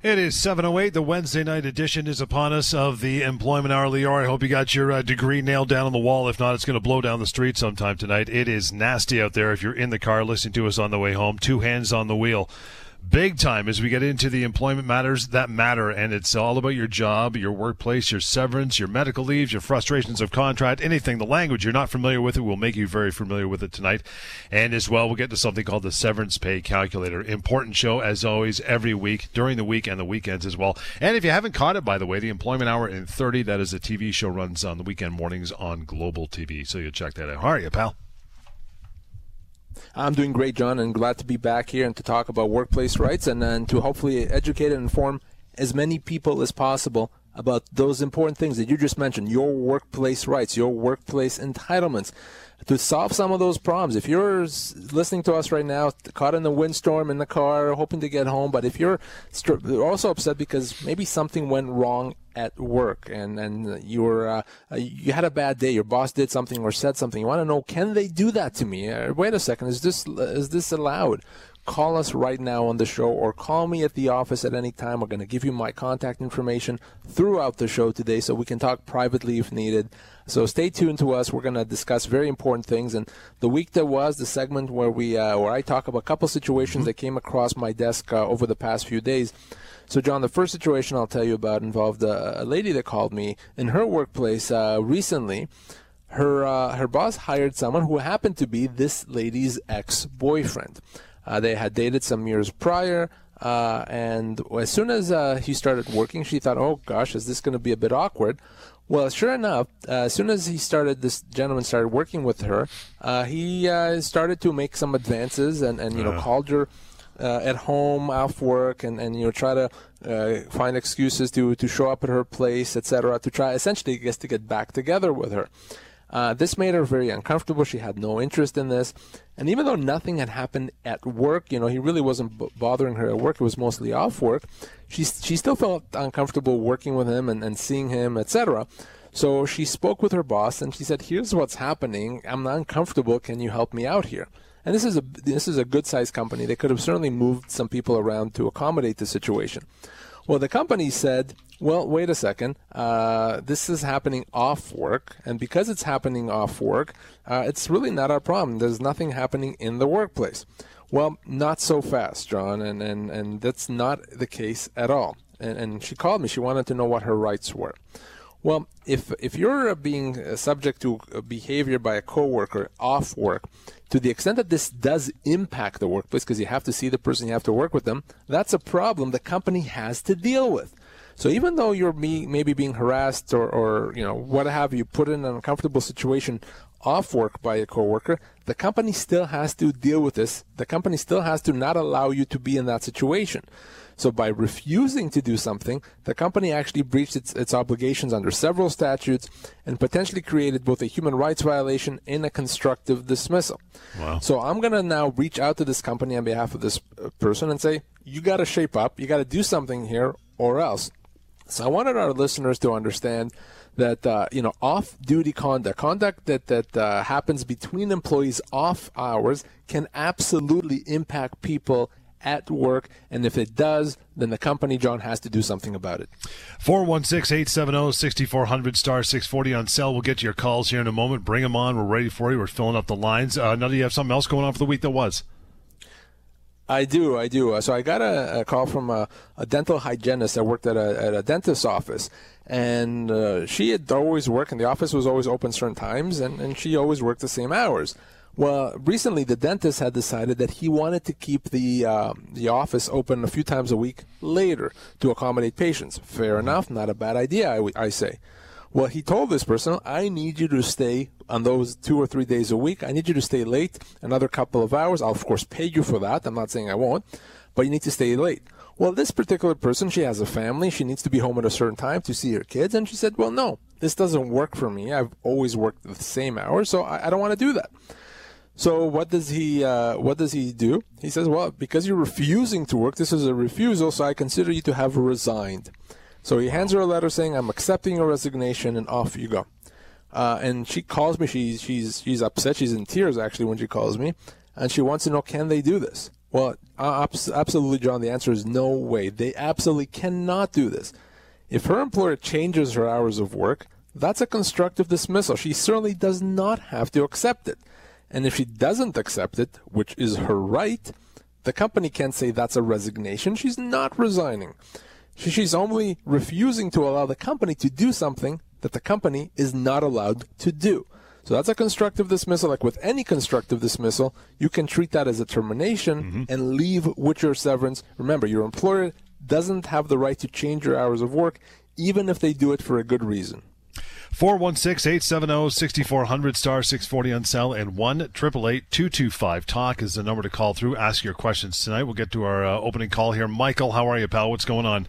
It is 7.08. The Wednesday night edition is upon us of the Employment Hour. Lior, I hope you got your uh, degree nailed down on the wall. If not, it's going to blow down the street sometime tonight. It is nasty out there if you're in the car listening to us on the way home. Two hands on the wheel big time as we get into the employment matters that matter. And it's all about your job, your workplace, your severance, your medical leaves, your frustrations of contract, anything. The language you're not familiar with it will make you very familiar with it tonight. And as well, we'll get to something called the severance pay calculator. Important show, as always, every week, during the week and the weekends as well. And if you haven't caught it, by the way, the Employment Hour in 30, that is a TV show runs on the weekend mornings on Global TV. So you check that out. How are you, pal? I'm doing great, John, and glad to be back here and to talk about workplace rights and, and to hopefully educate and inform as many people as possible about those important things that you just mentioned your workplace rights, your workplace entitlements. To solve some of those problems, if you're listening to us right now, caught in the windstorm in the car, hoping to get home, but if you're also upset because maybe something went wrong at work and and you were uh, you had a bad day, your boss did something or said something, you want to know can they do that to me? Uh, wait a second, is this is this allowed? Call us right now on the show or call me at the office at any time. We're going to give you my contact information throughout the show today so we can talk privately if needed. So stay tuned to us. We're going to discuss very important things. And the week that was the segment where we uh, where I talk about a couple situations mm-hmm. that came across my desk uh, over the past few days. So, John, the first situation I'll tell you about involved a, a lady that called me in her workplace uh, recently her uh, her boss hired someone who happened to be this lady's ex-boyfriend. Uh, they had dated some years prior. Uh, and as soon as uh, he started working, she thought, "Oh gosh, is this going to be a bit awkward?" Well, sure enough, uh, as soon as he started, this gentleman started working with her. Uh, he uh, started to make some advances, and, and you know, called her at home, off work, and, and you know, try to find excuses to to show up at her place, etc. To try essentially, I guess, to get back together with her. Uh, this made her very uncomfortable. She had no interest in this. And even though nothing had happened at work, you know, he really wasn't b- bothering her at work, it was mostly off work, she, she still felt uncomfortable working with him and, and seeing him, etc. So she spoke with her boss and she said, Here's what's happening. I'm uncomfortable. Can you help me out here? And this is a this is a good sized company. They could have certainly moved some people around to accommodate the situation. Well, the company said, well, wait a second. Uh, this is happening off work, and because it's happening off work, uh, it's really not our problem. There's nothing happening in the workplace. Well, not so fast, John, and, and, and that's not the case at all. And, and she called me. She wanted to know what her rights were. Well, if if you're being uh, subject to behavior by a coworker off work, to the extent that this does impact the workplace, because you have to see the person, you have to work with them, that's a problem the company has to deal with. So even though you're maybe being harassed or, or you know what have you, put in an uncomfortable situation off work by a coworker, the company still has to deal with this. The company still has to not allow you to be in that situation. So by refusing to do something, the company actually breached its, its obligations under several statutes and potentially created both a human rights violation and a constructive dismissal. Wow. So I'm going to now reach out to this company on behalf of this uh, person and say, you got to shape up, you got to do something here or else. So I wanted our listeners to understand that uh, you know off-duty conduct, conduct that that uh, happens between employees off hours, can absolutely impact people at work. And if it does, then the company, John, has to do something about it. 416 870 6400 star 640 on cell. We'll get to your calls here in a moment. Bring them on. We're ready for you. We're filling up the lines. Uh, now, do you have something else going on for the week that was? I do, I do. Uh, so I got a, a call from a, a, dental hygienist that worked at a, at a dentist's office, and uh, she had always worked, and the office was always open certain times, and, and she always worked the same hours. Well, recently the dentist had decided that he wanted to keep the uh, the office open a few times a week later to accommodate patients. Fair mm-hmm. enough, not a bad idea, I, I say. Well, he told this person, I need you to stay on those two or three days a week. I need you to stay late another couple of hours. I'll, of course, pay you for that. I'm not saying I won't, but you need to stay late. Well, this particular person, she has a family. She needs to be home at a certain time to see her kids. And she said, Well, no, this doesn't work for me. I've always worked the same hours, so I, I don't want to do that. So what does he uh, what does he do? He says, "Well, because you're refusing to work, this is a refusal, so I consider you to have resigned." So he hands her a letter saying, "I'm accepting your resignation, and off you go." Uh, and she calls me. She's she's she's upset. She's in tears actually when she calls me, and she wants to know can they do this? Well, absolutely, John. The answer is no way. They absolutely cannot do this. If her employer changes her hours of work, that's a constructive dismissal. She certainly does not have to accept it. And if she doesn't accept it, which is her right, the company can't say that's a resignation. She's not resigning. She's only refusing to allow the company to do something that the company is not allowed to do. So that's a constructive dismissal. Like with any constructive dismissal, you can treat that as a termination mm-hmm. and leave with your severance. Remember, your employer doesn't have the right to change your hours of work, even if they do it for a good reason. 416 870 6400 star 640 on cell and 1 888 225 talk is the number to call through. Ask your questions tonight. We'll get to our uh, opening call here. Michael, how are you, pal? What's going on?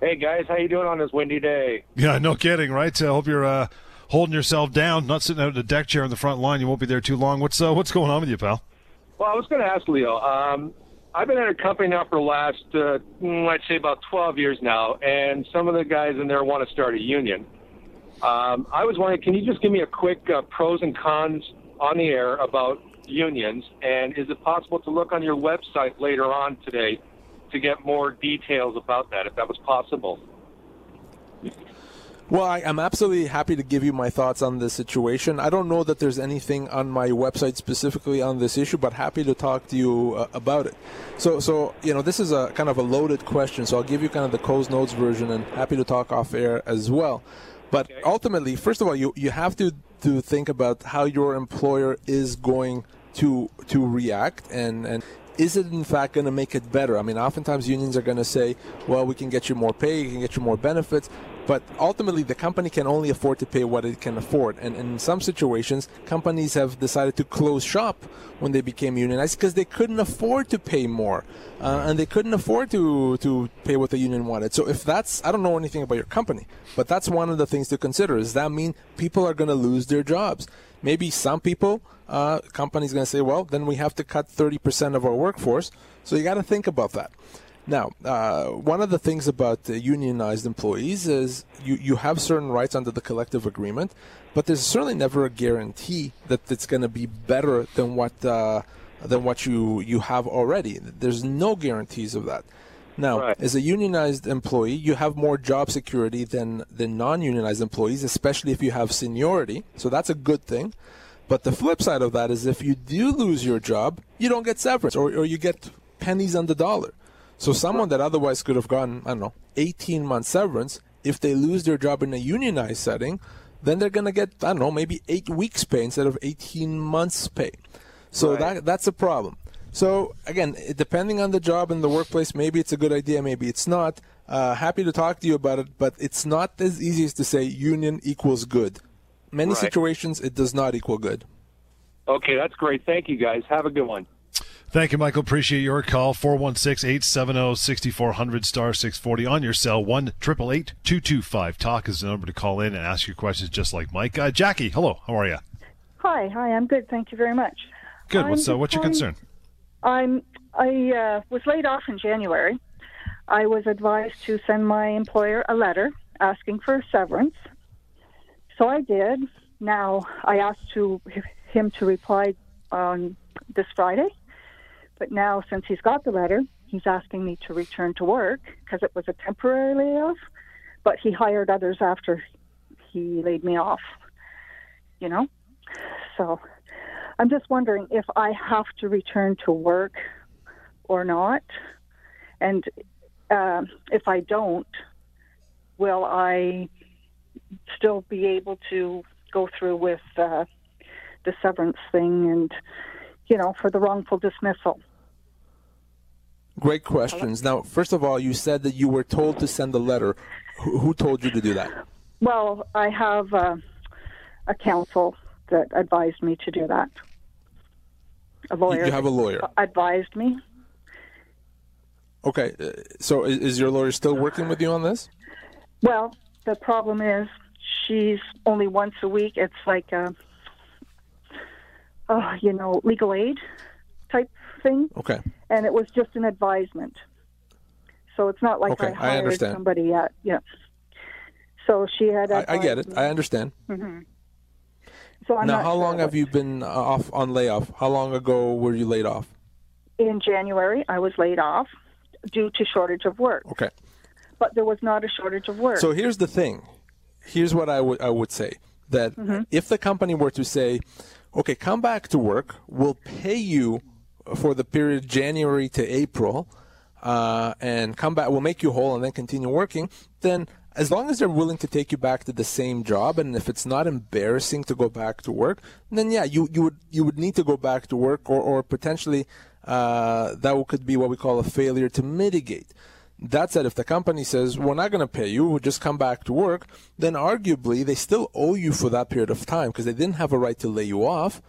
Hey, guys. How you doing on this windy day? Yeah, no kidding, right? I uh, hope you're uh, holding yourself down, not sitting out in a deck chair in the front line. You won't be there too long. What's uh, what's going on with you, pal? Well, I was going to ask Leo. Um, I've been at a company now for the last, uh, mm, I'd say about 12 years now, and some of the guys in there want to start a union. Um, I was wondering, can you just give me a quick uh, pros and cons on the air about unions? And is it possible to look on your website later on today to get more details about that, if that was possible? Well, I, am absolutely happy to give you my thoughts on this situation. I don't know that there's anything on my website specifically on this issue, but happy to talk to you uh, about it. So, so you know, this is a kind of a loaded question, so I'll give you kind of the Coles Notes version, and happy to talk off air as well. But okay. ultimately, first of all, you you have to to think about how your employer is going to to react and and is it in fact going to make it better? I mean, oftentimes unions are going to say, well, we can get you more pay, we can get you more benefits. But ultimately, the company can only afford to pay what it can afford. And in some situations, companies have decided to close shop when they became unionized because they couldn't afford to pay more. Uh, and they couldn't afford to, to pay what the union wanted. So if that's, I don't know anything about your company, but that's one of the things to consider. Does that mean people are going to lose their jobs? Maybe some people, uh, companies going to say, well, then we have to cut 30% of our workforce. So you got to think about that. Now, uh, one of the things about uh, unionized employees is you, you have certain rights under the collective agreement, but there's certainly never a guarantee that it's going to be better than what uh, than what you you have already. There's no guarantees of that. Now, right. as a unionized employee, you have more job security than than non-unionized employees, especially if you have seniority. So that's a good thing. But the flip side of that is if you do lose your job, you don't get severance or, or you get pennies on the dollar. So someone that otherwise could have gotten, I don't know, 18 months severance, if they lose their job in a unionized setting, then they're going to get, I don't know, maybe eight weeks pay instead of 18 months pay. So right. that that's a problem. So again, depending on the job and the workplace, maybe it's a good idea, maybe it's not. Uh, happy to talk to you about it, but it's not as easy as to say union equals good. Many right. situations, it does not equal good. Okay, that's great. Thank you, guys. Have a good one. Thank you, Michael. Appreciate your call. 416 870 6400 star 640 on your cell. 1 225 Talk is the number to call in and ask your questions just like Mike. Uh, Jackie, hello. How are you? Hi. Hi. I'm good. Thank you very much. Good. What's, uh, what's your concern? I'm, I uh, was laid off in January. I was advised to send my employer a letter asking for severance. So I did. Now I asked to him to reply on this Friday but now, since he's got the letter, he's asking me to return to work because it was a temporary layoff. But he hired others after he laid me off. You know, so I'm just wondering if I have to return to work or not, and uh, if I don't, will I still be able to go through with uh, the severance thing and you know for the wrongful dismissal? Great questions. Now, first of all, you said that you were told to send a letter. Who, who told you to do that? Well, I have uh, a counsel that advised me to do that. A lawyer. You have a lawyer. Advised me. Okay, uh, so is, is your lawyer still working with you on this? Well, the problem is she's only once a week. It's like a, oh, you know, legal aid type thing. Okay. And it was just an advisement. So it's not like okay, I hired I somebody yet. Yeah. So she had. I, I, get it. I understand. Mm-hmm. So I'm now, how sure long have you been uh, off on layoff? How long ago were you laid off? in January, I was laid off due to shortage of work. Okay. But there was not a shortage of work. So here's the thing. Here's what I would I would say that if the company were to say, "Okay, come back to work. We'll pay you for the period January to April, uh, and come back. We'll make you whole, and then continue working." Then, as long as they're willing to take you back to the same job, and if it's not embarrassing to go back to work, then yeah, you you would you would need to go back to work, or or potentially uh, that could be what we call a failure to mitigate. That said, if the company says, we're not going to pay you, we'll just come back to work, then arguably they still owe you for that period of time because they didn't have a right to lay you off.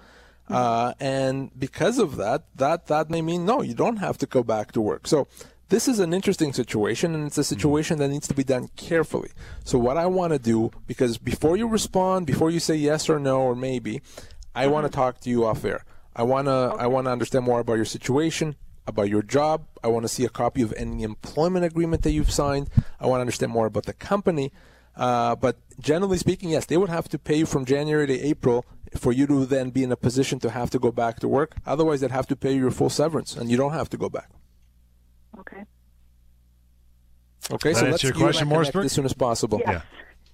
Uh, and because of that, that, that may mean no, you don't have to go back to work. So this is an interesting situation and it's a situation that needs to be done carefully. So what I want to do, because before you respond, before you say yes or no or maybe, I want to talk to you off air. I want to, I want to understand more about your situation about your job. I want to see a copy of any employment agreement that you've signed. I want to understand more about the company. Uh, but generally speaking, yes, they would have to pay you from January to April for you to then be in a position to have to go back to work. Otherwise, they'd have to pay you your full severance, and you don't have to go back. okay. Okay, That so answer let's your you and I question, connect Morrisburg? as soon as possible. Yeah. Yeah.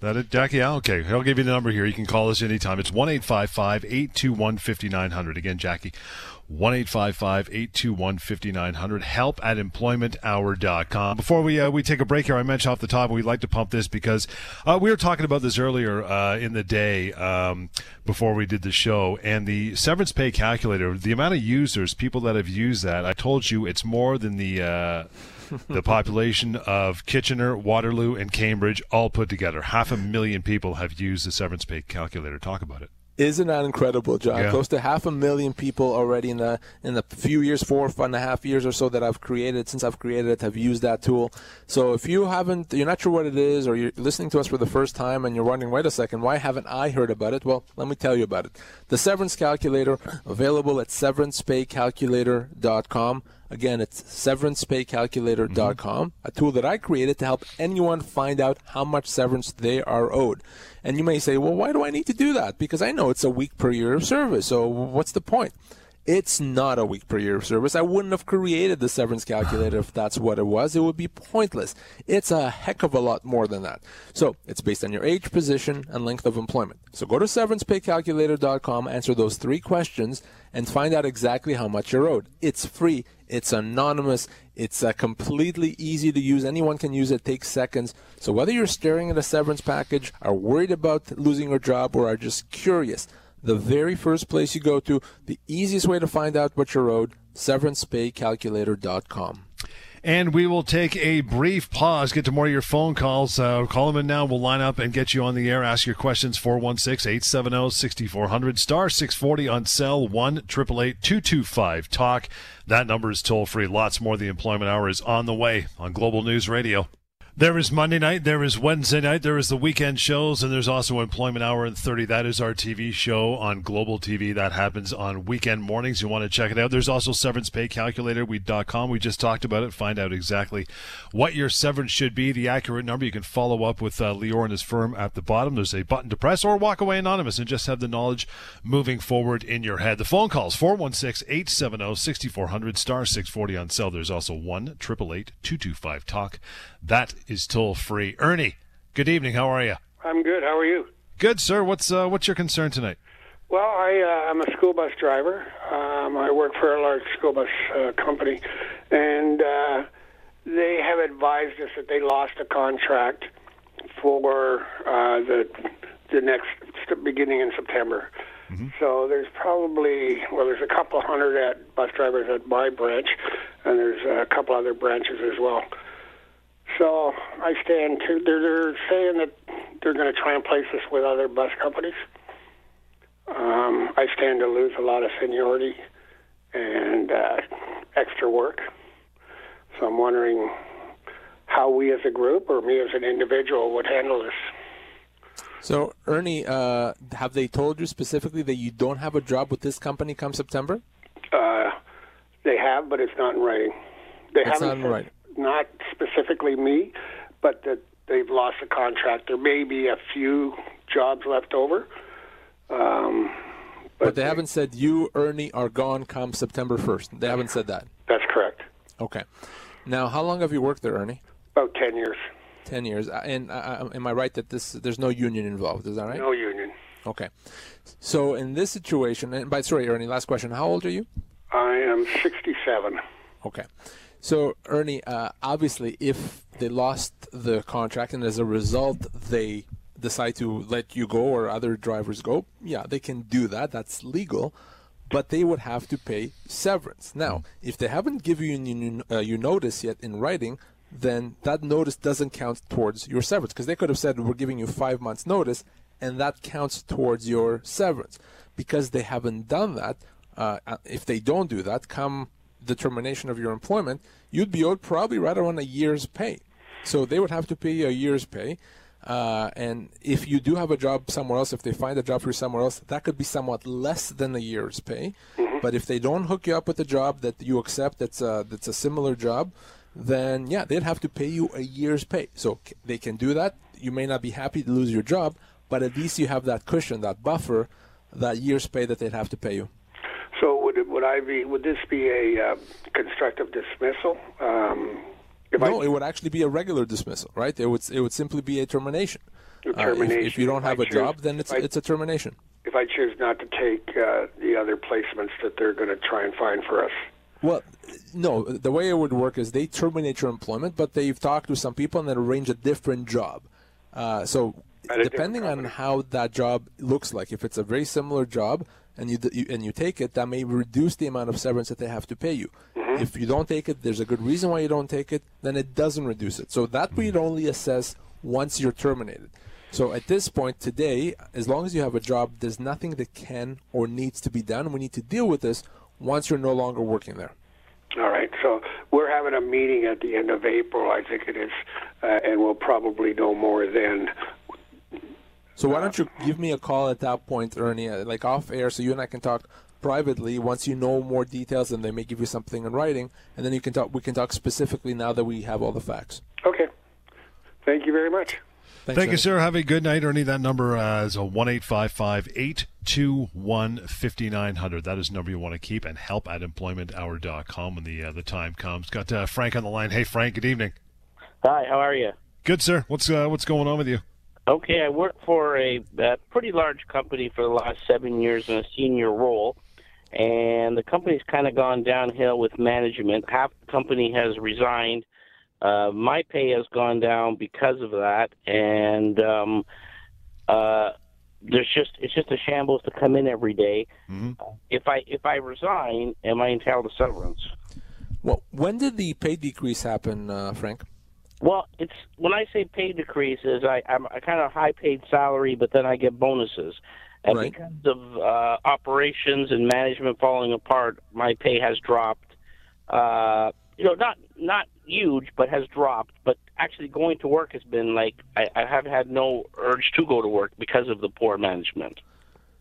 That it, Jackie? Yeah, okay. I'll give you the number here. You can call us anytime. It's 1 821 5900. Again, Jackie, 1 821 5900. Help at employmenthour.com. Before we uh, we take a break here, I mentioned off the top, we'd like to pump this because uh, we were talking about this earlier uh, in the day um, before we did the show. And the severance pay calculator, the amount of users, people that have used that, I told you it's more than the. Uh, the population of Kitchener, Waterloo, and Cambridge all put together. Half a million people have used the severance pay calculator. Talk about it. Isn't that incredible, John? Yeah. Close to half a million people already in the in the few years, four and a half years or so that I've created since I've created it, have used that tool. So if you haven't, you're not sure what it is, or you're listening to us for the first time and you're wondering, wait a second, why haven't I heard about it? Well, let me tell you about it. The Severance Calculator available at severancepaycalculator.com. Again, it's severancepaycalculator.com, mm-hmm. a tool that I created to help anyone find out how much severance they are owed. And you may say, well, why do I need to do that? Because I know it's a week per year of service. So what's the point? It's not a week per year of service. I wouldn't have created the severance calculator if that's what it was. It would be pointless. It's a heck of a lot more than that. So it's based on your age, position, and length of employment. So go to severancepaycalculator.com, answer those three questions, and find out exactly how much you're owed. It's free. It's anonymous. It's uh, completely easy to use. Anyone can use it. Takes seconds. So whether you're staring at a severance package, are worried about losing your job, or are just curious, the very first place you go to, the easiest way to find out what you're owed, severancepaycalculator.com. And we will take a brief pause, get to more of your phone calls. Uh, call them in now. We'll line up and get you on the air. Ask your questions 416 870 6400, star 640 on cell 1 225 Talk. That number is toll free. Lots more. The employment hour is on the way on Global News Radio. There is Monday night, there is Wednesday night, there is the weekend shows, and there's also Employment Hour and 30. That is our TV show on Global TV. That happens on weekend mornings. You want to check it out. There's also Severance Pay Calculator, we.com. We just talked about it. Find out exactly what your severance should be, the accurate number. You can follow up with uh, Lior and his firm at the bottom. There's a button to press or walk away anonymous and just have the knowledge moving forward in your head. The phone calls 416 870 6400 star 640 on cell. There's also 1 225 Talk. That is toll free. Ernie, good evening. How are you? I'm good. How are you? Good, sir. What's uh, what's your concern tonight? Well, I uh, I'm a school bus driver. Um, I work for a large school bus uh, company, and uh, they have advised us that they lost a contract for uh, the the next beginning in September. So there's probably well, there's a couple hundred at bus drivers at my branch, and there's a couple other branches as well. So I stand to. They're, they're saying that they're going to try and place us with other bus companies. Um, I stand to lose a lot of seniority and uh, extra work. So I'm wondering how we as a group or me as an individual would handle this. So, Ernie, uh, have they told you specifically that you don't have a job with this company come September? Uh, they have, but it's not in writing. They It's haven't not in writing. Not specifically me, but that they've lost a contract. There may be a few jobs left over. Um, But they haven't said you, Ernie, are gone come September 1st. They haven't said that. That's correct. Okay. Now, how long have you worked there, Ernie? About 10 years. Ten years. Uh, And uh, am I right that this there's no union involved? Is that right? No union. Okay. So in this situation, and by sorry, Ernie, last question. How old are you? I am 67. Okay. So Ernie, uh, obviously, if they lost the contract and as a result they decide to let you go or other drivers go, yeah, they can do that. That's legal. But they would have to pay severance. Now, if they haven't given you uh, your notice yet in writing, then that notice doesn't count towards your severance because they could have said we're giving you five months notice and that counts towards your severance because they haven't done that uh, if they don't do that come the termination of your employment you'd be owed probably right around a year's pay so they would have to pay you a year's pay uh, and if you do have a job somewhere else, if they find a job for you somewhere else, that could be somewhat less than a year's pay. Mm-hmm. But if they don't hook you up with a job that you accept that's a, that's a similar job, then yeah, they'd have to pay you a year's pay. So c- they can do that. You may not be happy to lose your job, but at least you have that cushion, that buffer, that year's pay that they'd have to pay you. So would it, would I be would this be a uh, constructive dismissal? Um, if no, I, it would actually be a regular dismissal, right? It would it would simply be a termination. A Uh, if- if, you don't have a choose- job, then it's I- it's a termination. if I choose not to take uh, the other placements that they're going to try and find for us. Well, no. The way it would work is they terminate your employment, but they've talked to some people and then arrange a different job. Uh, so depending on how that job looks like, if it's a very similar job and you, you and you take it, that may reduce the amount of severance that they have to pay you. Mm-hmm. If you don't take it, there's a good reason why you don't take it. Then it doesn't reduce it. So that we'd only assess once you're terminated. So at this point today, as long as you have a job, there's nothing that can or needs to be done. We need to deal with this once you're no longer working there. All right. So we're having a meeting at the end of April, I think it is, uh, and we'll probably know more then. So why don't you give me a call at that point, Ernie, uh, like off air, so you and I can talk privately once you know more details, and they may give you something in writing, and then you can talk. We can talk specifically now that we have all the facts. Okay. Thank you very much. Thanks, Thank you, sir. Have a good night, Ernie. That number uh, is a one eight five five eight two one fifty nine hundred. That is the number you want to keep, and help at employmenthour.com when the uh, the time comes. Got uh, Frank on the line. Hey, Frank. Good evening. Hi, how are you? Good, sir. What's uh, what's going on with you? Okay, I work for a, uh pretty large company for the last seven years in a senior role, and the company's kind of gone downhill with management. Half the company has resigned. Uh, my pay has gone down because of that, and um, uh, there's just it's just a shambles to come in every day. If I if I resign, am I entitled to severance? Well, when did the pay decrease happen, uh, Frank? Well, it's when I say pay decreases, I, I'm a kind of high paid salary, but then I get bonuses. And Right. because of uh, operations and management falling apart, my pay has dropped. Uh, you know, not not huge, but has dropped. But actually, going to work has been like I, I have had no urge to go to work because of the poor management.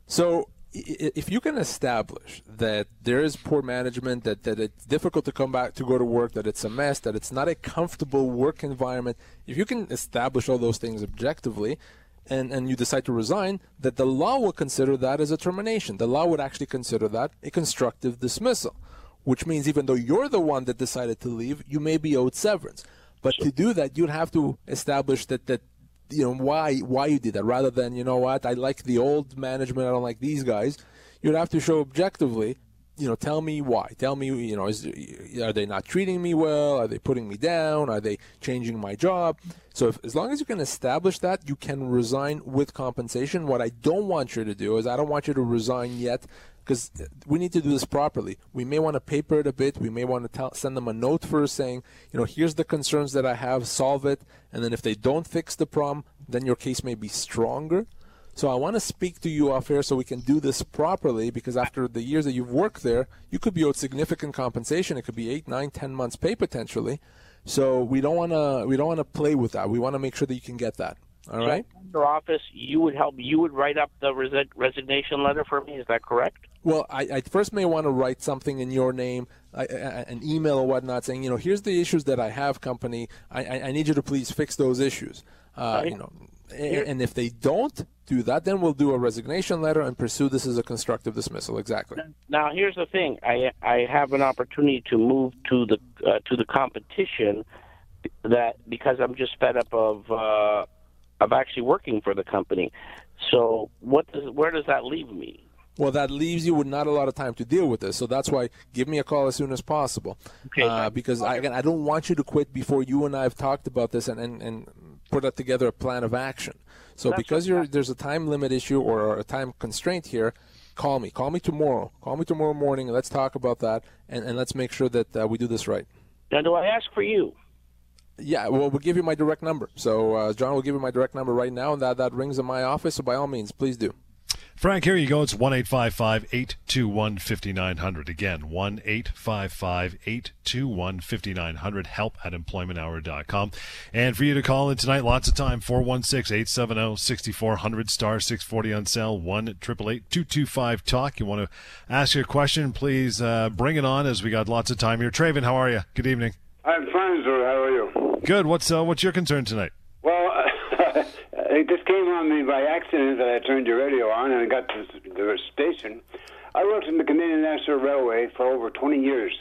So, if you can establish that there is poor management, that, that it's difficult to come back to go to work, that it's a mess, that it's not a comfortable work environment, if you can establish all those things objectively, and, and you decide to resign, that the law will consider that as a termination. The law would actually consider that a constructive dismissal, which means even though you're the one that decided to leave, you may be owed severance. But to do that, you'd have to establish that that you know why why you did that? Rather than you know what I like the old management I don't like these guys you'd have to show objectively you know tell me why tell me you know is are they not treating me well are they putting me down are they changing my job so if, as long as you can establish that you can resign with compensation what I don't want you to do is I don't want you to resign yet because we need to do this properly. We may want to paper it a bit. We may want to tell, send them a note first saying, you know, here's the concerns that I have, solve it. And then if they don't fix the problem, then your case may be stronger. So I want to speak to you off air so we can do this properly because after the years that you've worked there, you could be owed significant compensation. It could be eight, nine, ten months pay potentially. So we don't want to we don't want to play with that. We want to make sure that you can get that. All right. Your office, you would help. You would write up the resi- resignation letter for me. Is that correct? Well, I, I first may want to write something in your name, I, I, an email or whatnot, saying, you know, here's the issues that I have, company. I, I, I need you to please fix those issues. Uh, Right. You know, and, and if they don't do that, then we'll do a resignation letter and pursue this as a constructive dismissal. Exactly. Now, here's the thing: I I have an opportunity to move to the uh, to the competition that because I'm just fed up of uh, of actually working for the company. So, what does where does that leave me? Well, that leaves you with not a lot of time to deal with this. So that's why give me a call as soon as possible. Okay. Uh, because I, again, I don't want you to quit before you and I have talked about this and, and, and put together a plan of action. So That's because you're, there's a time limit issue or a time constraint here, call me. Call me tomorrow. Call me tomorrow morning. Let's talk about that and, and let's make sure that uh, we do this right. Now, do I ask for you? Yeah, well, we'll give you my direct number. So uh, John will give you my direct number right now, and that, that rings in my office. So by all means, please do. Frank, here you go. It's 1 821 5900. Again, 1 821 5900. Help at employmenthour.com. And for you to call in tonight, lots of time 416 870 6400 star 640 on sale 1 225 Talk. You want to ask your question, please uh, bring it on as we got lots of time here. Traven, how are you? Good evening. I'm fine, sir. How are you? Good. What's uh, what's your concern tonight? Just came on me by accident that I turned your radio on and I got to the station. I worked in the Canadian National Railway for over 20 years.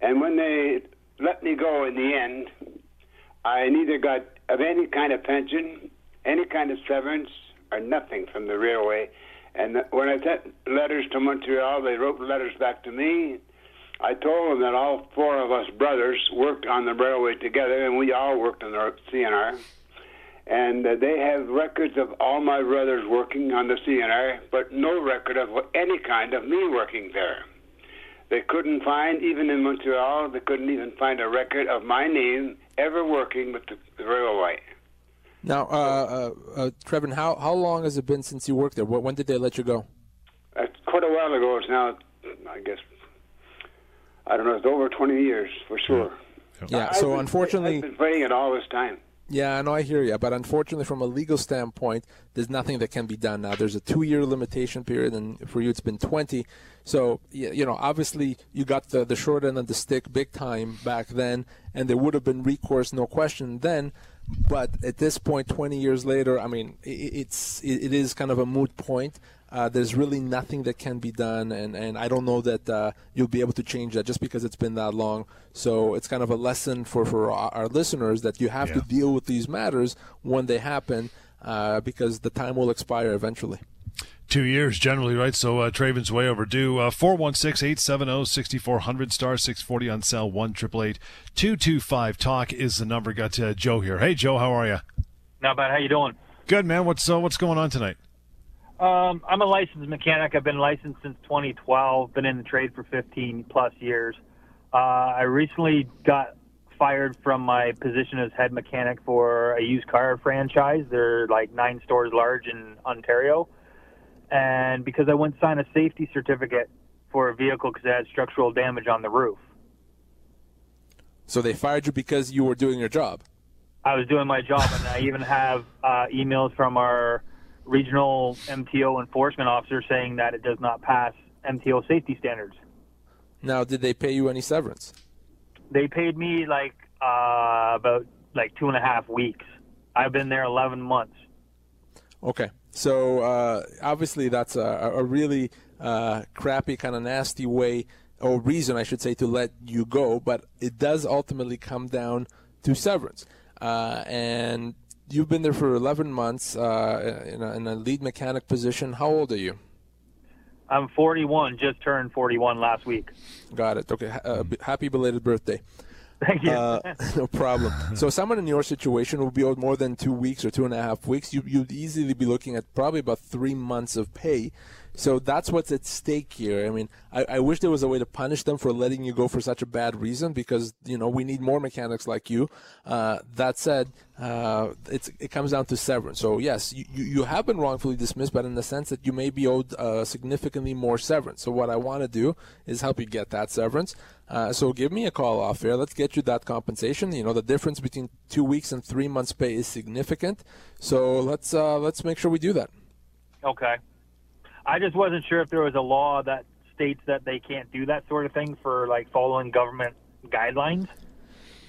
And when they let me go in the end, I neither got of any kind of pension, any kind of severance, or nothing from the railway. And when I sent letters to Montreal, they wrote letters back to me. I told them that all four of us brothers worked on the railway together, and we all worked on the CNR. And uh, they have records of all my brothers working on the CNR, but no record of any kind of me working there. They couldn't find, even in Montreal, they couldn't even find a record of my name ever working with the, the railway. Now, uh, uh, uh, Trevin, how, how long has it been since you worked there? Wh- When did they let you go? That's quite a while ago. It's now, I guess, I don't know, it's over 20 years for sure. Yeah, I've so been- unfortunately, I've been fighting it all this time. Yeah, I know I hear you, but unfortunately, from a legal standpoint, there's nothing that can be done now. There's a two-year limitation period, and for you, it's been 20. So, you know, obviously, you got the, the short end of the stick big time back then, and there would have been recourse, no question, then. But at this point, 20 years later, I mean, it's it, it is kind of a moot point. Uh, there's really nothing that can be done, and, and I don't know that uh, you'll be able to change that just because it's been that long. So it's kind of a lesson for, for our, our listeners that you have to deal with these matters when they happen uh, because the time will expire eventually. Two years generally, right? So uh, Traven's way overdue. Uh, 416 870 6400 star 640 on cell 1 225 Talk is the number. Got uh, Joe here. Hey, Joe, how are you? Not bad. How you doing? Good, man. What's uh, what's going on tonight? Um, I'm a licensed mechanic. I've been licensed since 2012. Been in the trade for 15 plus years. Uh, I recently got fired from my position as head mechanic for a used car franchise. They're like nine stores large in Ontario, and because I wouldn't sign a safety certificate for a vehicle because it had structural damage on the roof. So they fired you because you were doing your job. I was doing my job, and I even have uh, emails from our regional MTO enforcement officer saying that it does not pass MTO safety standards. Now, did they pay you any severance? They paid me like uh, about like two and a half weeks. I've been there 11 months. Okay. So uh, obviously that's a, a really uh, crappy, kind of nasty way or reason, I should say, to let you go. But it does ultimately come down to severance. Uh, and you've been there for 11 months uh, in, a, in a lead mechanic position. How old are you? I'm 41, just turned 41 last week. Got it. Okay. Uh, b- happy belated birthday. Thank you. Uh, no problem. So, someone in your situation will be owed more than two weeks or two and a half weeks. You, you'd easily be looking at probably about three months of pay. So that's what's at stake here. I mean, I, I wish there was a way to punish them for letting you go for such a bad reason because you know we need more mechanics like you. Uh, that said, uh, it comes down to severance. So yes, you, you you have been wrongfully dismissed, but in the sense that you may be owed uh, significantly more severance. So what I want to do is help you get that severance. Uh, so give me a call off here. Let's get you that compensation. You know the difference between two weeks and three months' pay is significant. So let's uh, let's make sure we do that. okay. I just wasn't sure if there was a law that states that they can't do that sort of thing for like following government guidelines.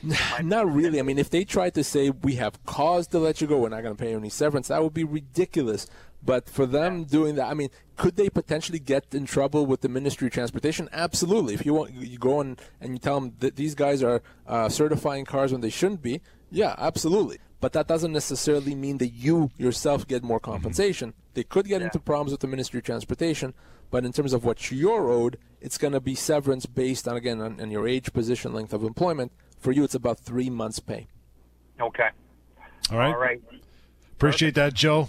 Not really. I mean, if they tried to say we have cause to let you go, we're not going to pay you any severance, that would be ridiculous. But for them doing that, I mean, could they potentially get in trouble with the Ministry of Transportation? Absolutely. If you want, you go and, and you tell them that these guys are uh, certifying cars when they shouldn't be, yeah, absolutely. But that doesn't necessarily mean that you yourself get more compensation. They could get into problems with the Ministry of Transportation, but in terms of what you're owed, it's going to be severance based on again on, on your age, position, length of employment. For you, it's about three months' pay. Okay. All right. All right. Appreciate that, Joe.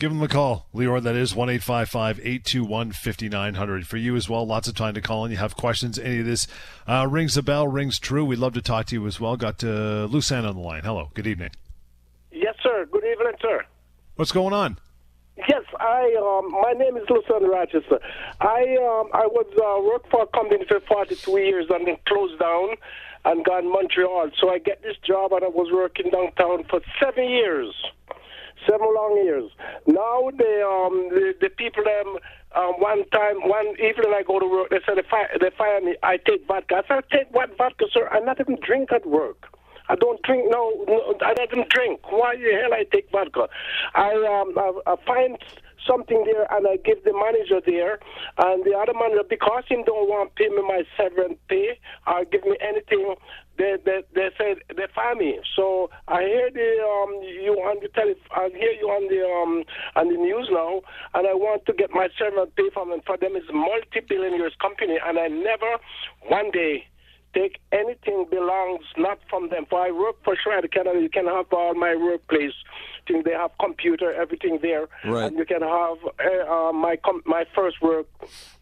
Give them a call, Lior. That is one eight five five eight two one fifty nine hundred. For you as well, lots of time to call in. You have questions. Any of this uh, rings a bell, rings true. We'd love to talk to you as well. Got uh, Lucan on the line. Hello. Good evening. Sir. Good evening, sir. What's going on? Yes, I. Um, my name is Lucien Rochester. I um, I was uh, worked for a company for 42 years and then closed down and gone Montreal. So I get this job and I was working downtown for seven years, seven long years. Now the um the, the people them um, one time one evening I go to work they said they fire they fire me. I take vodka. I said take what vodka, sir? I not even drink at work. I don't drink. No, no I don't drink. Why the hell I take vodka? I um I, I find something there and I give the manager there and the other manager because he don't want pay me my severance pay or give me anything they they they say they fire me. So I hear the um you on the tele I hear you on the um on the news now and I want to get my severance pay from them for them is multi billionaires company and I never one day take anything belongs not from them. For I work for Schneider Canada, you can have all my workplace. Thing they have computer, everything there, Right. and you can have uh, uh, my com- my first work,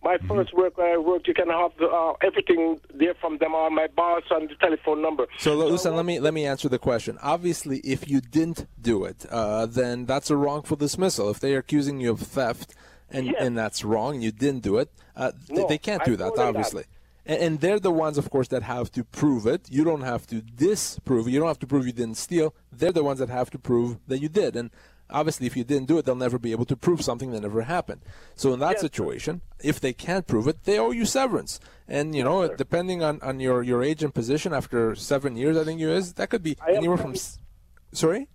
my first work where I worked. You can have uh, everything there from them, or my boss and the telephone number. So, listen, let me let me answer the question. Obviously, if you didn't do it, uh, then that's a wrongful dismissal. If they are accusing you of theft, and Yes. and that's wrong, and you didn't do it, uh, No, they can't do that, that. obviously. And, and they're the ones, of course, that have to prove it. You don't have to disprove it. You don't have to prove you didn't steal. They're the ones that have to prove that you did. And obviously, if you didn't do it, they'll never be able to prove something that never happened. So in that Yes. situation, if they can't prove it, they owe you severance. And you know, depending on, on your, your age and position, after seven years, I think you is that could be I anywhere from. Sorry.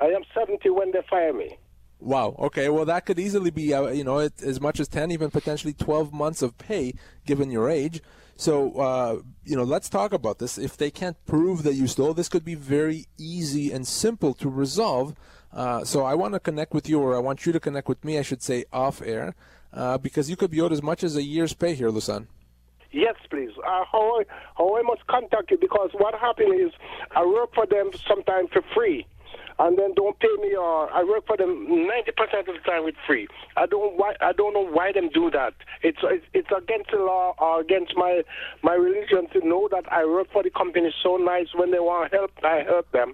I am 70 when they fire me. Wow. Okay. Well, that could easily be, uh, you know, it, as much as 10, even potentially 12 months of pay, given your age. So, uh, you know, let's talk about this. If they can't prove that you stole, this could be very easy and simple to resolve. Uh, so I want to connect with you, or I want you to connect with me, I should say, off air, uh, because you could be owed as much as a year's pay here, Lusan. Yes, please. Uh, how, I, how I must contact you because what happened is I work for them sometimes for free. And then don't pay me, or I work for them ninety percent of the time with free. I don't why I don't know why them do that. It's it's, it's against the law or against my my religion to know that I work for the company so nice. When they want help, I help them.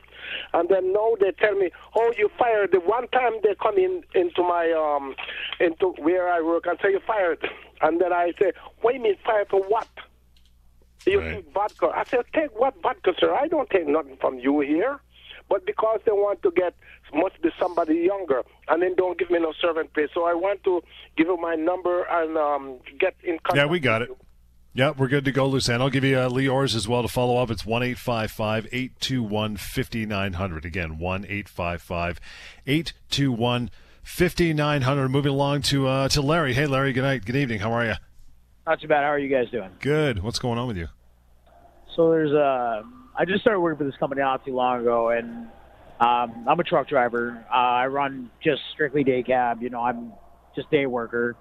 And then now they tell me, oh, you fired. The one time they come in into my um into where I work and say you fired, and then I say, what do you mean fired for what? You Right. take vodka. I said, take what vodka, sir? I don't take nothing from you here. But because they want to get, must be somebody younger, and then don't give me no servant pay. So I want to give you my number and um, get in contact. Yeah, we got it. you. Yeah, we're good to go, Lucan. I'll give you uh, Lior's as well to follow up. It's one eight five five eight two one fifty nine hundred. Again, one eight five five eight two one fifty nine hundred. Moving along to uh, to Larry. Hey, Larry. Good night. Good evening. How are you? Not too bad. How are you guys doing? Good. What's going on with you? So there's a. I just started working for this company not too long ago, and um, I'm a truck driver. Uh, I run just strictly day cab. You know, I'm just day worker,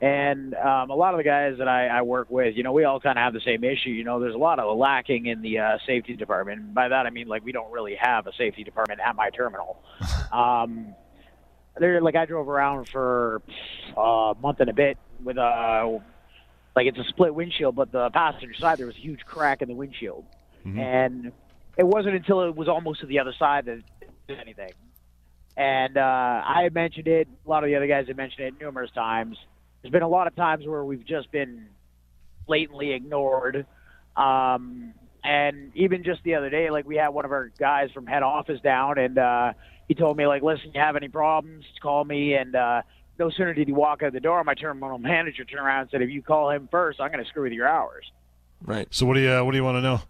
and um, a lot of the guys that I, I work with, you know, we all kind of have the same issue. You know, there's a lot of lacking in the uh, safety department. And by that I mean like we don't really have a safety department at my terminal. um, there, like I drove around for uh, a month and a bit with a like it's a split windshield, but the passenger side there was a huge crack in the windshield, and it wasn't until it was almost to the other side that it did anything. And uh, I had mentioned it. A lot of the other guys had mentioned it numerous times. There's been a lot of times where we've just been blatantly ignored. Um, and even just the other day, like we had one of our guys from head office down, and uh, he told me like, "Listen, you have any problems? Call me." And uh, no sooner did he walk out the door, my terminal manager turned around and said, "If you call him first, I'm going to screw with your hours." Right. So what do you uh, what do you want to know?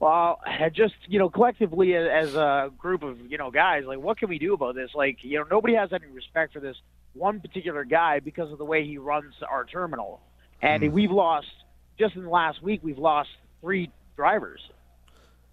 Well, just you know, collectively as a group of you know guys, like what can we do about this? Like you know, nobody has any respect for this one particular guy because of the way he runs our terminal, and mm. we've lost just in the last week we've lost three drivers.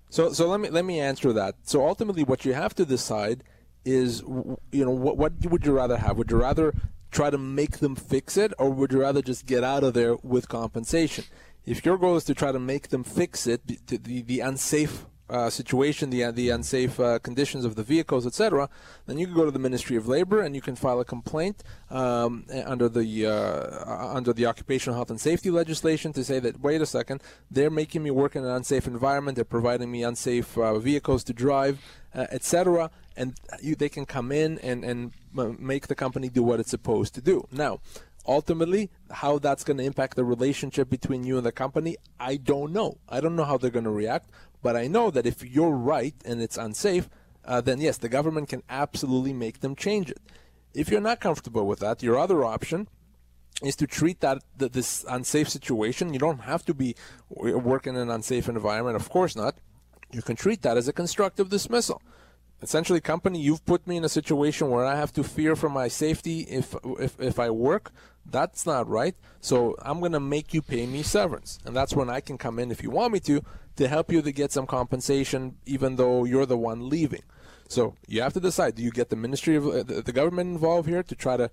So, so let me let me answer that. So ultimately, what you have to decide is, you know, what what would you rather have? Would you rather try to make them fix it, or would you rather just get out of there with compensation? If your goal is to try to make them fix it, the, the, the unsafe uh, situation, the the unsafe uh, conditions of the vehicles, etc., then you can go to the Ministry of Labor and you can file a complaint um, under the uh, under the occupational health and safety legislation to say that wait a second, they're making me work in an unsafe environment, they're providing me unsafe uh, vehicles to drive, uh, etc., and you, they can come in and and make the company do what it's supposed to do. Now, ultimately how that's going to impact the relationship between you and the company i don't know i don't know how they're going to react but I know that if you're right and it's unsafe, uh, then yes, the government can absolutely make them change it. If you're not comfortable with that, your other option is to treat that this unsafe situation. You don't have to be working in an unsafe environment, of course not. You can treat that as a constructive dismissal. Essentially, company, you've put me in a situation where I have to fear for my safety if if, if I work. That's not right. So I'm going to make you pay me severance, and that's when I can come in if you want me to to help you to get some compensation, even though you're the one leaving. So you have to decide: do you get the ministry of uh, the government involved here to try to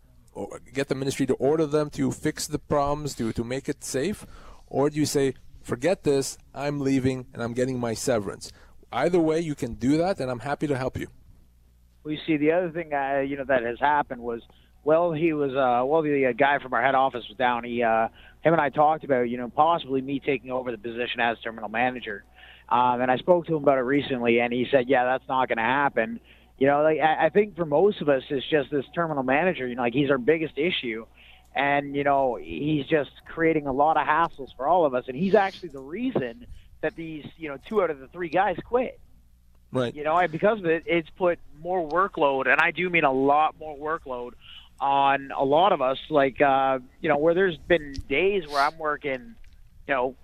get the ministry to order them to fix the problems, to to make it safe, or do you say, forget this, I'm leaving and I'm getting my severance? Either way, you can do that, and I'm happy to help you. We see the other thing, uh, you know, that has happened was, well, he was, uh, well, the uh, guy from our head office was down. He uh, him and I talked about, you know, possibly me taking over the position as terminal manager. Um, and I spoke to him about it recently, and he said, "Yeah, that's not going to happen." You know, like I, I think for most of us, it's just this terminal manager. You know, like he's our biggest issue, and you know, he's just creating a lot of hassles for all of us. And he's actually the reason that these, you know, two out of the three guys quit. Right. You know, and because of it, it's put more workload, and I do mean a lot more workload on a lot of us. Like, uh, you know, where there's been days where I'm working, you know,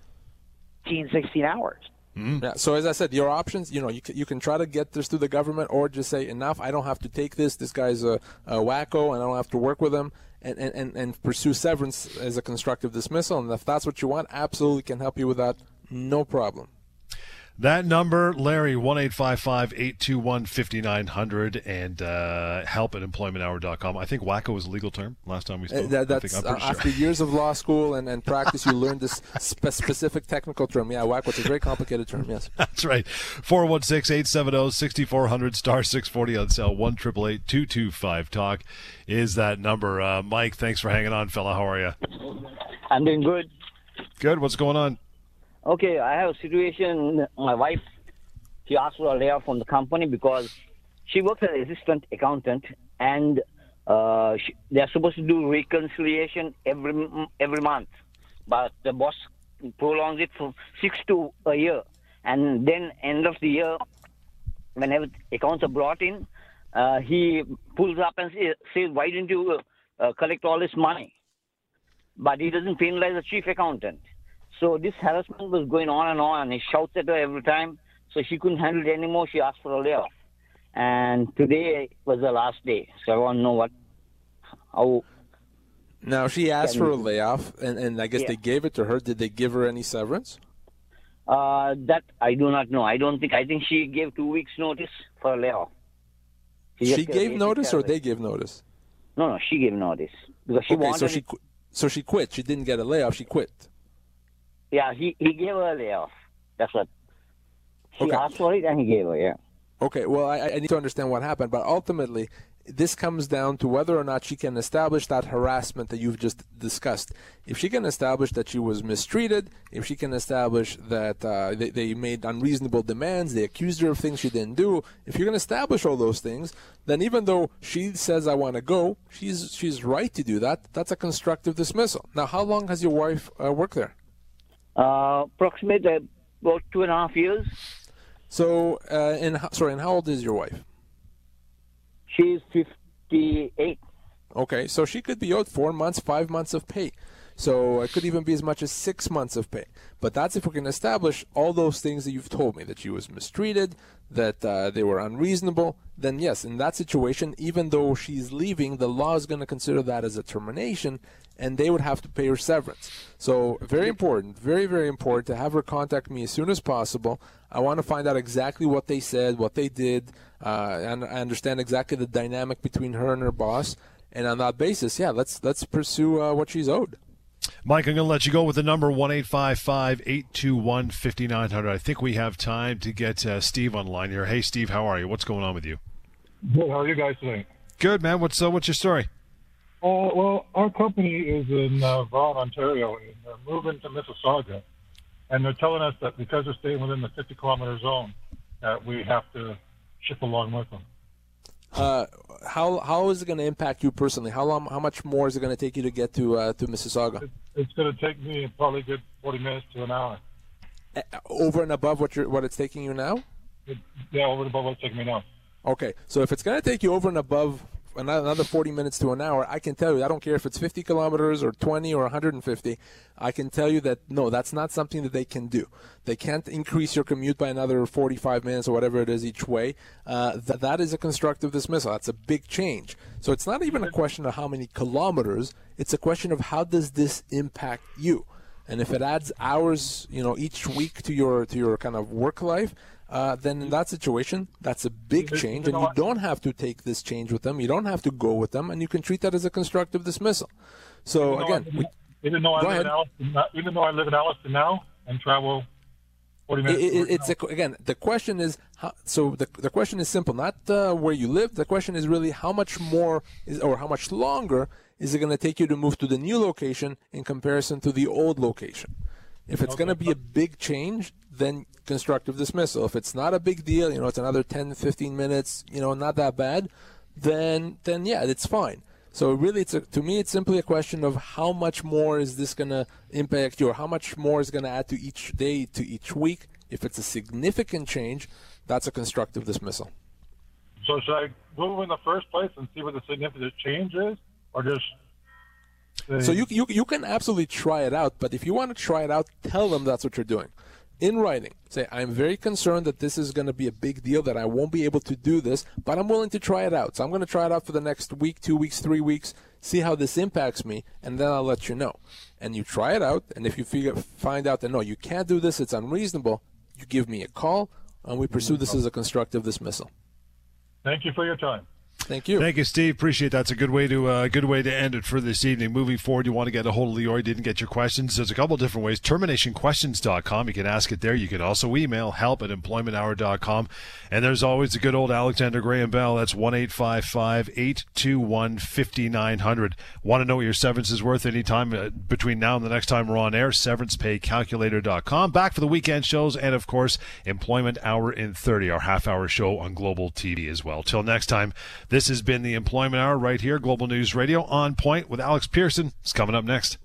15, 16 hours. Mm-hmm. Yeah. So as I said, your options, you know, you can, you can try to get this through the government, or just say enough. I don't have to take this. This guy's a, a wacko, and I don't have to work with him, and, and, and pursue severance as a constructive dismissal. And if that's what you want, absolutely can help you with that. No problem. That number, Larry, one eight five five eight two one fifty nine hundred, and uh, help at employmenthour.com. I think wacko was a legal term last time we spoke. Uh, that, that's, uh, sure. After years of law school and, and practice, you learned this spe- specific technical term. Yeah, wacko, it's a very complicated term, yes. That's right. 416 870 6400 star 640 on cell 1 225 talk is that number. Uh, Mike, thanks for hanging on, fella. How are you? I'm doing good. Good. What's going on? Okay, I have a situation. My wife, she asked for a layoff from the company because she works as an assistant accountant, and uh, she, they're supposed to do reconciliation every every month, but the boss prolongs it from six to a year, and then end of the year, whenever accounts are brought in, uh, he pulls up and says, "Why didn't you uh, collect all this money?" But he doesn't penalize the chief accountant. So this harassment was going on and on, and he shouts at her every time. So she couldn't handle it anymore. She asked for a layoff. And today was the last day. So I want to know what, how. Now she asked for a layoff, and, and I guess yeah. they gave it to her. Did they give her any severance? Uh, that I do not know. I don't think. I think she gave two weeks' notice for a layoff. She, she gave notice, or they gave notice? No, no, she gave notice because she okay, wanted. So she, qu- so she quit. She didn't get a layoff. She quit. Yeah, he, he gave her a layoff. That's what. She okay. asked for it and he gave her, yeah. Okay, well, I, I need to understand what happened, but ultimately, this comes down to whether or not she can establish that harassment that you've just discussed. If she can establish that she was mistreated, if she can establish that uh, they, they, made unreasonable demands, they accused her of things she didn't do, if you can establish all those things, then even though she says, I want to go, she's, she's right to do that. That's a constructive dismissal. Now, how long has your wife uh, worked there? Uh, approximately about two and a half years. So, uh, and sorry, and how old is your wife? She's fifty-eight. Okay, so she could be owed four months, five months of pay. So it could even be as much as six months of pay. But that's if we can establish all those things that you've told me that she was mistreated, that uh, they were unreasonable. Then yes, in that situation, even though she's leaving, the law is going to consider that as a termination, and they would have to pay her severance. So very important, very very important to have her contact me as soon as possible. I want to find out exactly what they said, what they did, uh, and I understand exactly the dynamic between her and her boss. And on that basis, yeah, let's let's pursue uh, what she's owed. Mike, I'm going to let you go with the number 1 821 5900. I think we have time to get uh, Steve online here. Hey, Steve, how are you? What's going on with you? Good. How are you guys today? Good, man. What's, uh, what's your story? Uh, well, our company is in uh, Vaughan, Ontario, and they're moving to Mississauga. And they're telling us that because they're staying within the 50 kilometer zone, that we have to ship along with them. Uh, how how is it going to impact you personally? How long? How much more is it going to take you to get to uh, to Mississauga? It's going to take me probably a good 40 minutes to an hour. Over and above what you're what it's taking you now? It, yeah, over and above what it's taking me now. Okay, so if it's going to take you over and above another 40 minutes to an hour, I can tell you, I don't care if it's 50 kilometers or 20 or 150, I can tell you that no, that's not something that they can do. They can't increase your commute by another 45 minutes or whatever it is each way. Uh, th- that is a constructive dismissal. That's a big change. So it's not even a question of how many kilometers, it's a question of how does this impact you. And if it adds hours, you know, each week to your to your kind of work life, uh, then in that situation, that's a big change, and you don't have to take this change with them. You don't have to go with them, and you can treat that as a constructive dismissal. So even again, I, even though I live in Alliston, even though I live in Alliston now and travel 40 minutes. It, it, it's a, again the question is how, so the the question is simple, not uh, where you live. The question is really how much more is or how much longer is it going to take you to move to the new location in comparison to the old location. If it's okay. going to be a big change, then constructive dismissal. If it's not a big deal, you know, it's another 10, 15 minutes, you know, not that bad, then then yeah, it's fine. So really, it's a, to me, it's simply a question of how much more is this going to impact you, or how much more is going to add to each day, to each week. If it's a significant change, that's a constructive dismissal. So should I move in the first place and see what the significant change is, or just so you, you you can absolutely try it out, but if you want to try it out, tell them that's what you're doing. In writing, say, I'm very concerned that this is going to be a big deal, that I won't be able to do this, but I'm willing to try it out. So I'm going to try it out for the next week, two weeks, three weeks, see how this impacts me, and then I'll let you know. And you try it out, and if you figure, find out that no, you can't do this, it's unreasonable, you give me a call, and we pursue this as a constructive dismissal. Thank you for your time. Thank you. Thank you, Steve. Appreciate that. It's a good way to uh, good way to end it for this evening. Moving forward, you want to get a hold of Lior. Didn't get your questions. There's a couple different ways. Terminationquestions.com. You can ask it there. You can also email help at employmenthour.com. And there's always the good old Alexander Graham Bell. That's one eight five five eight two one fifty nine hundred. Want to know what your severance is worth anytime uh, between now and the next time we're on air? SeverancePayCalculator.com. Back for the weekend shows and of course Employment Hour in 30, our half hour show on Global TV as well. Till next time. This has been the Employment Hour right here, Global News Radio on point with Alex Pierson. It's coming up next.